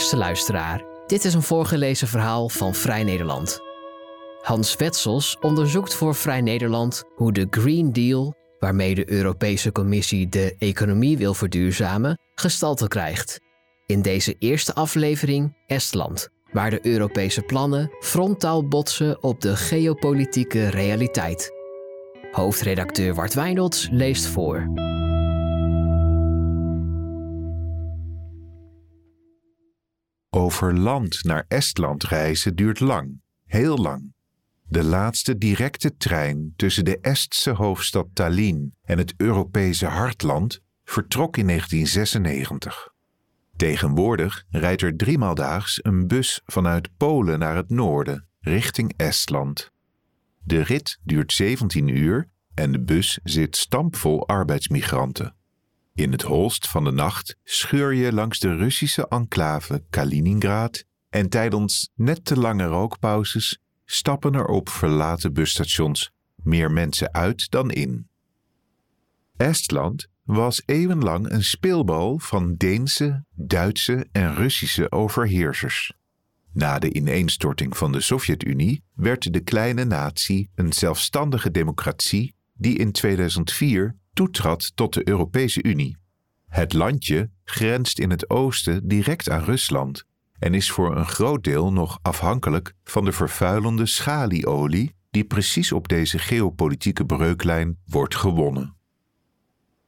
Beste luisteraar, dit is een voorgelezen verhaal van Vrij Nederland. Hans Wetsels onderzoekt voor Vrij Nederland hoe de Green Deal, waarmee de Europese Commissie de economie wil verduurzamen, gestalte krijgt. In deze eerste aflevering Estland, waar de Europese plannen frontaal botsen op de geopolitieke realiteit. Hoofdredacteur Wart Wijnolds leest voor. Over land naar Estland reizen duurt lang, heel lang. De laatste directe trein tussen de Estse hoofdstad Tallinn en het Europese hartland vertrok in 1996. Tegenwoordig rijdt er driemaal daags een bus vanuit Polen naar het noorden, richting Estland. De rit duurt 17 uur en de bus zit stampvol arbeidsmigranten. In het holst van de nacht scheur je langs de Russische enclave Kaliningrad en tijdens net te lange rookpauzes stappen er op verlaten busstations meer mensen uit dan in. Estland was eeuwenlang een speelbal van Deense, Duitse en Russische overheersers. Na de ineenstorting van de Sovjet-Unie werd de kleine natie een zelfstandige democratie die in 2004 toetrad tot de Europese Unie. Het landje grenst in het oosten direct aan Rusland en is voor een groot deel nog afhankelijk van de vervuilende schalieolie die precies op deze geopolitieke breuklijn wordt gewonnen.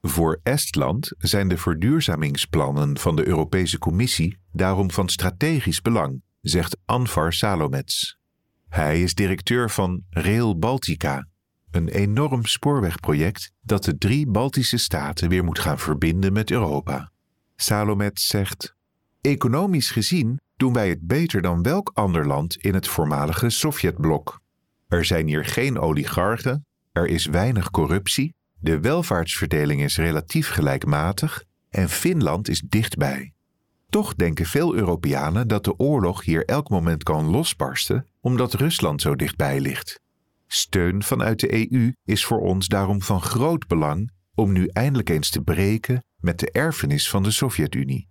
Voor Estland zijn de verduurzamingsplannen van de Europese Commissie daarom van strategisch belang, zegt Anvar Salomets. Hij is directeur van Rail Baltica, een enorm spoorwegproject dat de drie Baltische staten weer moet gaan verbinden met Europa. Salomets zegt: Economisch gezien doen wij het beter dan welk ander land in het voormalige Sovjetblok. Er zijn hier geen oligarchen, er is weinig corruptie, de welvaartsverdeling is relatief gelijkmatig en Finland is dichtbij. Toch denken veel Europeanen dat de oorlog hier elk moment kan losbarsten omdat Rusland zo dichtbij ligt. Steun vanuit de EU is voor ons daarom van groot belang om nu eindelijk eens te breken met de erfenis van de Sovjet-Unie.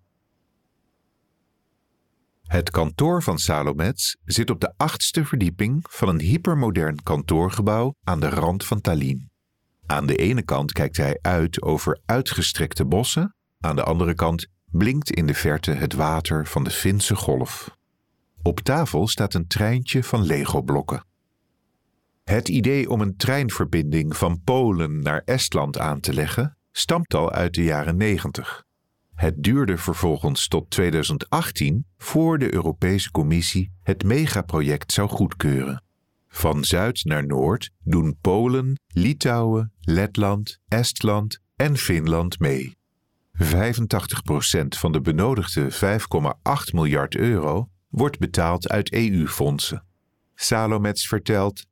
Het kantoor van Salomets zit op de achtste verdieping van een hypermodern kantoorgebouw aan de rand van Tallinn. Aan de ene kant kijkt hij uit over uitgestrekte bossen, aan de andere kant blinkt in de verte het water van de Finse golf. Op tafel staat een treintje van Lego-blokken. Het idee om een treinverbinding van Polen naar Estland aan te leggen stamt al uit de jaren 90. Het duurde vervolgens tot 2018 voor de Europese Commissie het megaproject zou goedkeuren. Van zuid naar noord doen Polen, Litouwen, Letland, Estland en Finland mee. 85% van de benodigde 5,8 miljard euro wordt betaald uit EU-fondsen. Salomets vertelt: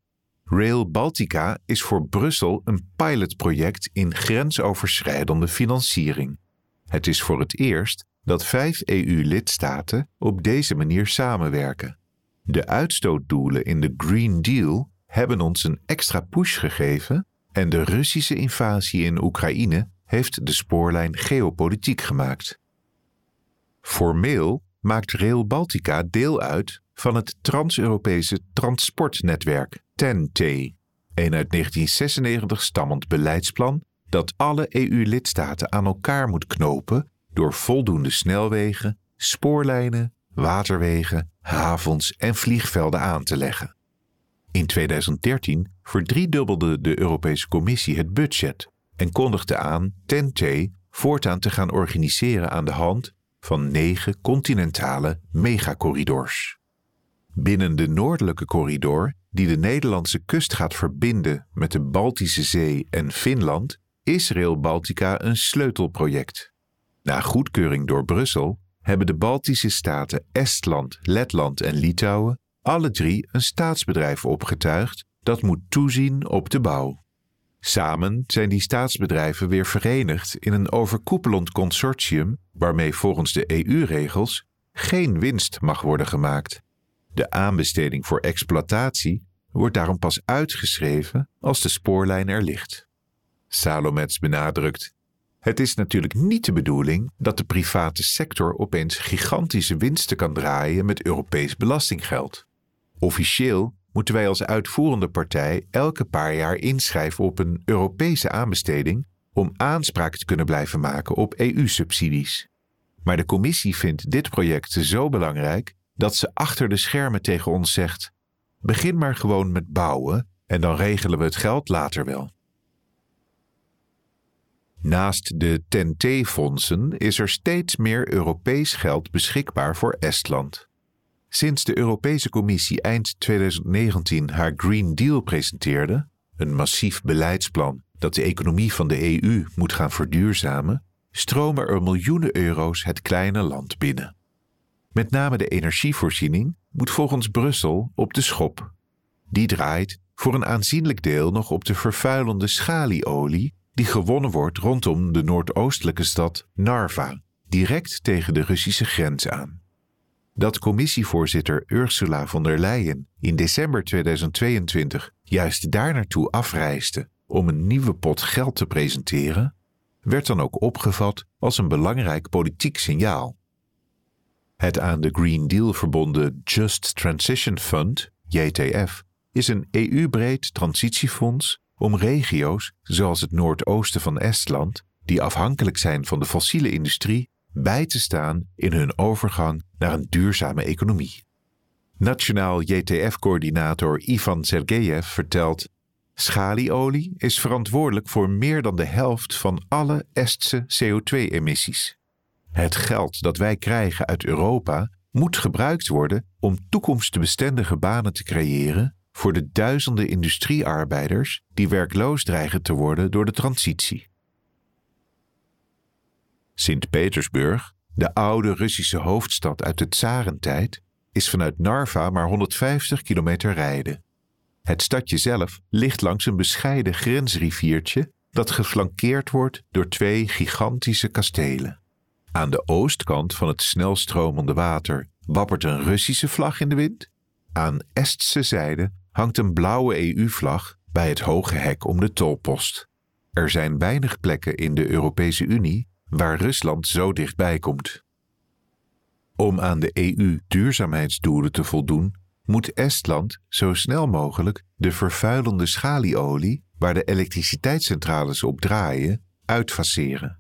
Rail Baltica is voor Brussel een pilotproject in grensoverschrijdende financiering. Het is voor het eerst dat vijf EU-lidstaten op deze manier samenwerken. De uitstootdoelen in de Green Deal hebben ons een extra push gegeven en de Russische invasie in Oekraïne heeft de spoorlijn geopolitiek gemaakt. Formeel maakt Rail Baltica deel uit van het Trans-Europese Transportnetwerk TEN-T, een uit 1996 stammend beleidsplan dat alle EU-lidstaten aan elkaar moet knopen door voldoende snelwegen, spoorlijnen, waterwegen, havens en vliegvelden aan te leggen. In 2013 verdriedubbelde de Europese Commissie het budget en kondigde aan TEN-T voortaan te gaan organiseren aan de hand van negen continentale megacorridors. Binnen de noordelijke corridor, die de Nederlandse kust gaat verbinden met de Baltische Zee en Finland, is Rail Baltica een sleutelproject. Na goedkeuring door Brussel hebben de Baltische staten Estland, Letland en Litouwen alle drie een staatsbedrijf opgetuigd dat moet toezien op de bouw. Samen zijn die staatsbedrijven weer verenigd in een overkoepelend consortium waarmee volgens de EU-regels geen winst mag worden gemaakt. De aanbesteding voor exploitatie wordt daarom pas uitgeschreven als de spoorlijn er ligt. Salomets benadrukt: Het is natuurlijk niet de bedoeling dat de private sector opeens gigantische winsten kan draaien met Europees belastinggeld. Officieel moeten wij als uitvoerende partij elke paar jaar inschrijven op een Europese aanbesteding om aanspraak te kunnen blijven maken op EU-subsidies. Maar de commissie vindt dit project zo belangrijk dat ze achter de schermen tegen ons zegt: begin maar gewoon met bouwen en dan regelen we het geld later wel. Naast de TEN-T-fondsen is er steeds meer Europees geld beschikbaar voor Estland. Sinds de Europese Commissie eind 2019 haar Green Deal presenteerde, een massief beleidsplan dat de economie van de EU moet gaan verduurzamen, stromen er miljoenen euro's het kleine land binnen. Met name de energievoorziening moet volgens Brussel op de schop. Die draait voor een aanzienlijk deel nog op de vervuilende schalieolie die gewonnen wordt rondom de noordoostelijke stad Narva, direct tegen de Russische grens aan. Dat commissievoorzitter Ursula von der Leyen in december 2022 juist daar naartoe afreisde om een nieuwe pot geld te presenteren, werd dan ook opgevat als een belangrijk politiek signaal. Het aan de Green Deal verbonden Just Transition Fund, JTF, is een EU-breed transitiefonds om regio's zoals het noordoosten van Estland, die afhankelijk zijn van de fossiele industrie, bij te staan in hun overgang naar een duurzame economie. Nationaal JTF-coördinator Ivan Sergeyev vertelt: Schalieolie is verantwoordelijk voor meer dan de helft van alle Estse CO2-emissies. Het geld dat wij krijgen uit Europa moet gebruikt worden om toekomstbestendige banen te creëren voor de duizenden industriearbeiders die werkloos dreigen te worden door de transitie. Sint-Petersburg, de oude Russische hoofdstad uit de tsarentijd, is vanuit Narva maar 150 kilometer rijden. Het stadje zelf ligt langs een bescheiden grensriviertje dat geflankeerd wordt door twee gigantische kastelen. Aan de oostkant van het snelstromende water wappert een Russische vlag in de wind. Aan Estse zijde hangt een blauwe EU-vlag bij het hoge hek om de tolpost. Er zijn weinig plekken in de Europese Unie waar Rusland zo dichtbij komt. Om aan de EU-duurzaamheidsdoelen te voldoen, moet Estland zo snel mogelijk de vervuilende schalieolie, waar de elektriciteitscentrales op draaien, uitfaceren.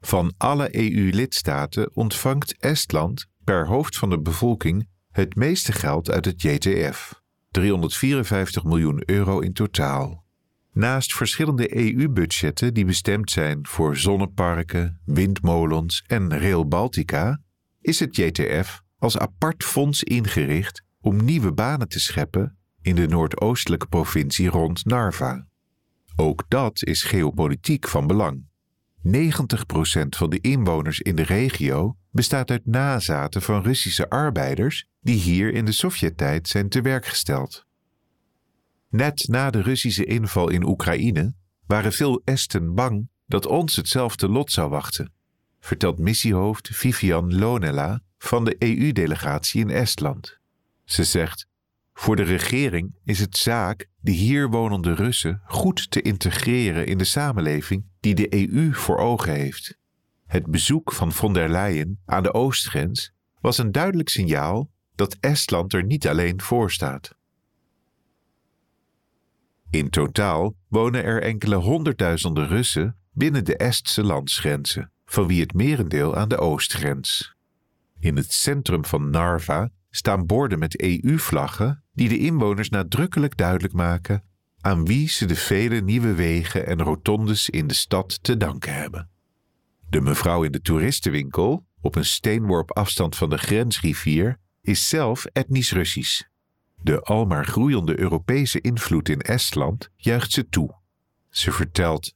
Van alle EU-lidstaten ontvangt Estland per hoofd van de bevolking het meeste geld uit het JTF, 354 miljoen euro in totaal. Naast verschillende EU-budgetten die bestemd zijn voor zonneparken, windmolens en Rail Baltica, is het JTF als apart fonds ingericht om nieuwe banen te scheppen in de noordoostelijke provincie rond Narva. Ook dat is geopolitiek van belang. 90% van de inwoners in de regio bestaat uit nazaten van Russische arbeiders die hier in de Sovjettijd zijn te werk gesteld. Net na de Russische inval in Oekraïne waren veel Esten bang dat ons hetzelfde lot zou wachten, vertelt missiehoofd Vivian Lonella van de EU-delegatie in Estland. Ze zegt: Voor de regering is het zaak de hier wonende Russen goed te integreren in de samenleving die de EU voor ogen heeft. Het bezoek van von der Leyen aan de oostgrens was een duidelijk signaal dat Estland er niet alleen voor staat. In totaal wonen er enkele honderdduizenden Russen binnen de Estse landsgrenzen, van wie het merendeel aan de oostgrens. In het centrum van Narva staan borden met EU-vlaggen die de inwoners nadrukkelijk duidelijk maken aan wie ze de vele nieuwe wegen en rotondes in de stad te danken hebben. De mevrouw in de toeristenwinkel, op een steenworp afstand van de grensrivier, is zelf etnisch Russisch. De almaar groeiende Europese invloed in Estland juicht ze toe. Ze vertelt: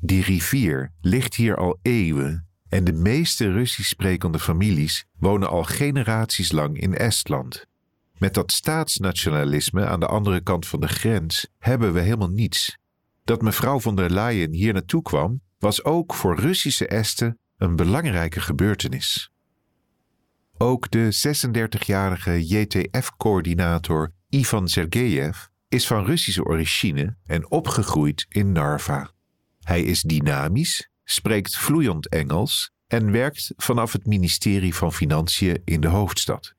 Die rivier ligt hier al eeuwen en de meeste Russisch sprekende families wonen al generaties lang in Estland. Met dat staatsnationalisme aan de andere kant van de grens hebben we helemaal niets. Dat mevrouw von der Leyen hier naartoe kwam, was ook voor Russische Esten een belangrijke gebeurtenis. Ook de 36-jarige JTF-coördinator Ivan Sergeyev is van Russische origine en opgegroeid in Narva. Hij is dynamisch, spreekt vloeiend Engels en werkt vanaf het ministerie van Financiën in de hoofdstad.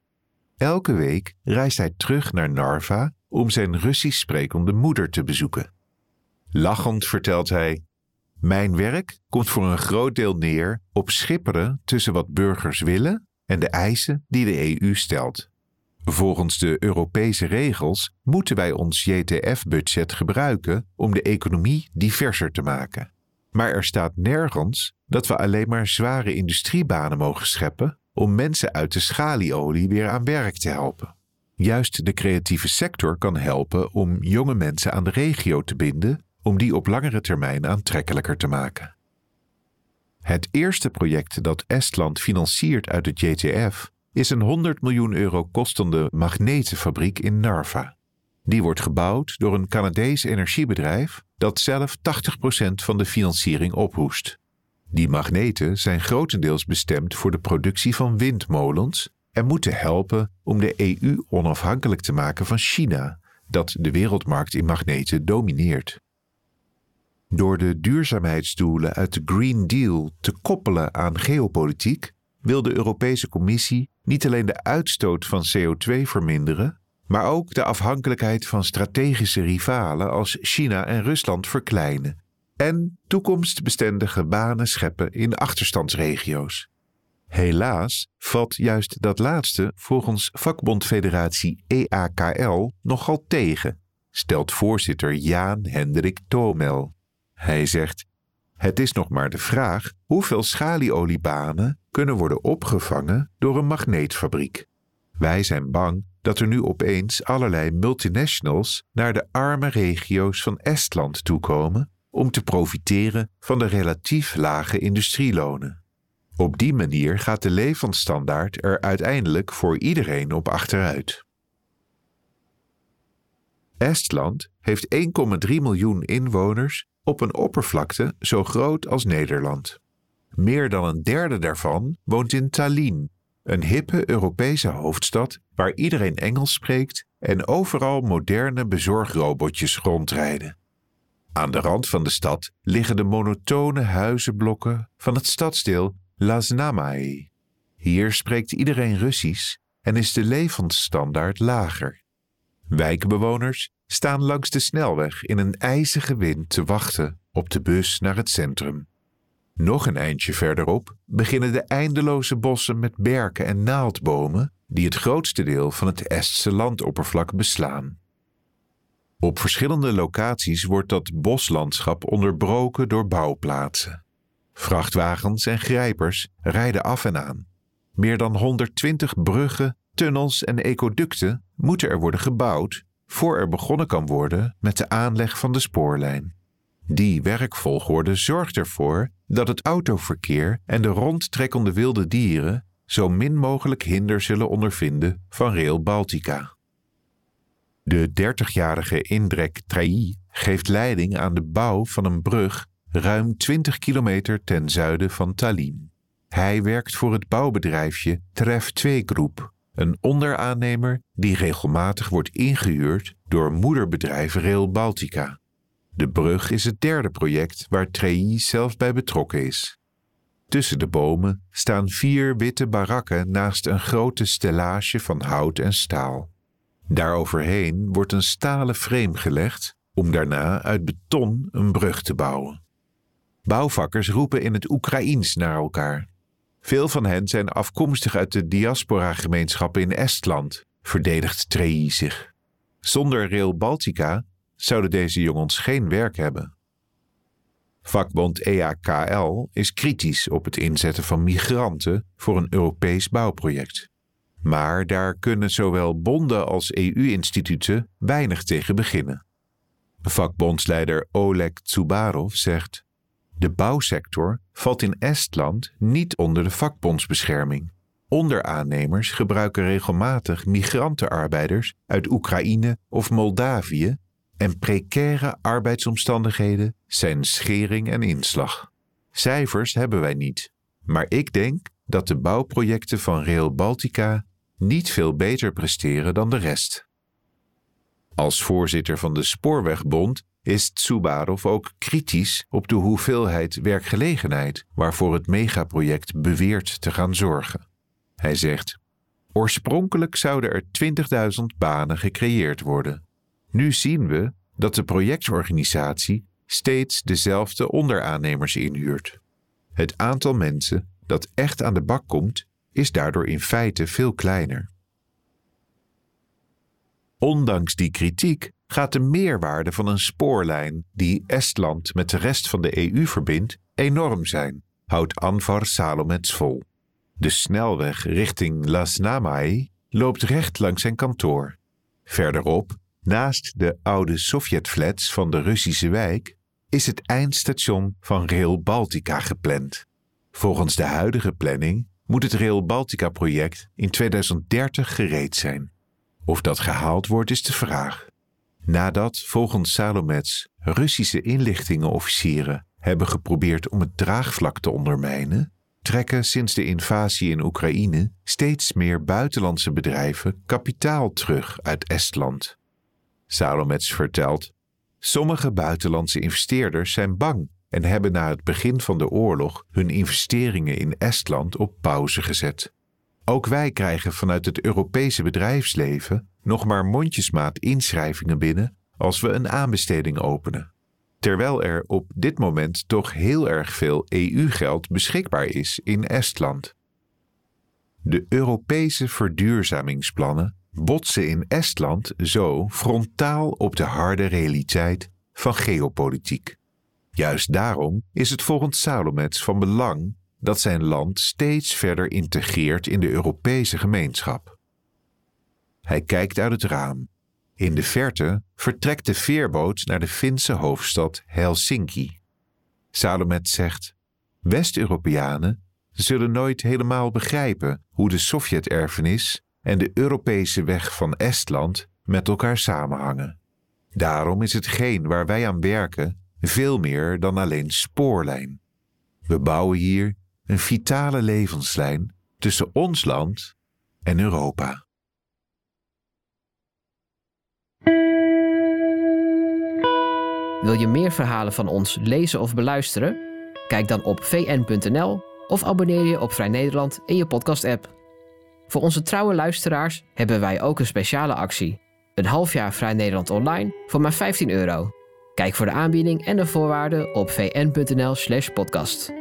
Elke week reist hij terug naar Narva om zijn Russisch sprekende moeder te bezoeken. Lachend vertelt hij: Mijn werk komt voor een groot deel neer op schipperen tussen wat burgers willen en de eisen die de EU stelt. Volgens de Europese regels moeten wij ons JTF-budget gebruiken om de economie diverser te maken. Maar er staat nergens dat we alleen maar zware industriebanen mogen scheppen om mensen uit de schalieolie weer aan werk te helpen. Juist de creatieve sector kan helpen om jonge mensen aan de regio te binden, om die op langere termijn aantrekkelijker te maken. Het eerste project dat Estland financiert uit het JTF is een 100 miljoen euro kostende magnetenfabriek in Narva. Die wordt gebouwd door een Canadees energiebedrijf dat zelf 80% van de financiering ophoest. Die magneten zijn grotendeels bestemd voor de productie van windmolens en moeten helpen om de EU onafhankelijk te maken van China, dat de wereldmarkt in magneten domineert. Door de duurzaamheidsdoelen uit de Green Deal te koppelen aan geopolitiek, wil de Europese Commissie niet alleen de uitstoot van CO2 verminderen, maar ook de afhankelijkheid van strategische rivalen als China en Rusland verkleinen en toekomstbestendige banen scheppen in achterstandsregio's. Helaas valt juist dat laatste volgens vakbondfederatie EAKL nogal tegen, stelt voorzitter Jaan Hendrik Tomel. Hij zegt: Het is nog maar de vraag hoeveel schalieoliebanen kunnen worden opgevangen door een magneetfabriek. Wij zijn bang dat er nu opeens allerlei multinationals naar de arme regio's van Estland toekomen om te profiteren van de relatief lage industrielonen. Op die manier gaat de levensstandaard er uiteindelijk voor iedereen op achteruit. Estland heeft 1,3 miljoen inwoners op een oppervlakte zo groot als Nederland. Meer dan een derde daarvan woont in Tallinn, een hippe Europese hoofdstad waar iedereen Engels spreekt en overal moderne bezorgrobotjes rondrijden. Aan de rand van de stad liggen de monotone huizenblokken van het stadsdeel Laznamai. Hier spreekt iedereen Russisch en is de levensstandaard lager. Wijkbewoners staan langs de snelweg in een ijzige wind te wachten op de bus naar het centrum. Nog een eindje verderop beginnen de eindeloze bossen met berken en naaldbomen die het grootste deel van het Estse landoppervlak beslaan. Op verschillende locaties wordt dat boslandschap onderbroken door bouwplaatsen. Vrachtwagens en grijpers rijden af en aan. Meer dan 120 bruggen, tunnels en ecoducten moeten er worden gebouwd voor er begonnen kan worden met de aanleg van de spoorlijn. Die werkvolgorde zorgt ervoor dat het autoverkeer en de rondtrekkende wilde dieren zo min mogelijk hinder zullen ondervinden van Rail Baltica. De 30-jarige Indrek Trailly geeft leiding aan de bouw van een brug ruim 20 kilometer ten zuiden van Tallinn. Hij werkt voor het bouwbedrijfje Tref 2 Groep, een onderaannemer die regelmatig wordt ingehuurd door moederbedrijf Rail Baltica. De brug is het derde project waar Trailly zelf bij betrokken is. Tussen de bomen staan vier witte barakken naast een grote stellage van hout en staal. Daaroverheen wordt een stalen frame gelegd om daarna uit beton een brug te bouwen. Bouwvakkers roepen in het Oekraïens naar elkaar. Veel van hen zijn afkomstig uit de diaspora-gemeenschappen in Estland, verdedigt Trei zich. Zonder Rail Baltica zouden deze jongens geen werk hebben. Vakbond EAKL is kritisch op het inzetten van migranten voor een Europees bouwproject. Maar daar kunnen zowel bonden als EU-instituten weinig tegen beginnen. Vakbondsleider Oleg Tsubarov zegt: De bouwsector valt in Estland niet onder de vakbondsbescherming. Onderaannemers gebruiken regelmatig migrantenarbeiders uit Oekraïne of Moldavië en precaire arbeidsomstandigheden zijn schering en inslag. Cijfers hebben wij niet, maar ik denk dat de bouwprojecten van Rail Baltica niet veel beter presteren dan de rest. Als voorzitter van de Spoorwegbond is Tsubarov ook kritisch op de hoeveelheid werkgelegenheid waarvoor het megaproject beweert te gaan zorgen. Hij zegt: Oorspronkelijk zouden er 20.000 banen gecreëerd worden. Nu zien we dat de projectorganisatie steeds dezelfde onderaannemers inhuurt. Het aantal mensen dat echt aan de bak komt, is daardoor in feite veel kleiner. Ondanks die kritiek gaat de meerwaarde van een spoorlijn die Estland met de rest van de EU verbindt enorm zijn, houdt Anvar Salomets vol. De snelweg richting Lasnamai loopt recht langs zijn kantoor. Verderop, naast de oude Sovjetflats van de Russische wijk, is het eindstation van Rail Baltica gepland. Volgens de huidige planning moet het Rail Baltica-project in 2030 gereed zijn. Of dat gehaald wordt is de vraag. Nadat volgens Salomets Russische inlichtingenofficieren hebben geprobeerd om het draagvlak te ondermijnen, trekken sinds de invasie in Oekraïne steeds meer buitenlandse bedrijven kapitaal terug uit Estland. Salomets vertelt: Sommige buitenlandse investeerders zijn bang en hebben na het begin van de oorlog hun investeringen in Estland op pauze gezet. Ook wij krijgen vanuit het Europese bedrijfsleven nog maar mondjesmaat inschrijvingen binnen als we een aanbesteding openen. Terwijl er op dit moment toch heel erg veel EU-geld beschikbaar is in Estland. De Europese verduurzamingsplannen botsen in Estland zo frontaal op de harde realiteit van geopolitiek. Juist daarom is het volgens Salomets van belang dat zijn land steeds verder integreert in de Europese gemeenschap. Hij kijkt uit het raam. In de verte vertrekt de veerboot naar de Finse hoofdstad Helsinki. Salomet zegt: West-Europeanen zullen nooit helemaal begrijpen hoe de Sovjet-erfenis en de Europese weg van Estland met elkaar samenhangen. Daarom is hetgeen waar wij aan werken veel meer dan alleen spoorlijn. We bouwen hier een vitale levenslijn tussen ons land en Europa. Wil je meer verhalen van ons lezen of beluisteren? Kijk dan op vn.nl of abonneer je op Vrij Nederland in je podcast-app. Voor onze trouwe luisteraars hebben wij ook een speciale actie. Een half jaar Vrij Nederland online voor maar 15 euro. Kijk voor de aanbieding en de voorwaarden op vn.nl/podcast.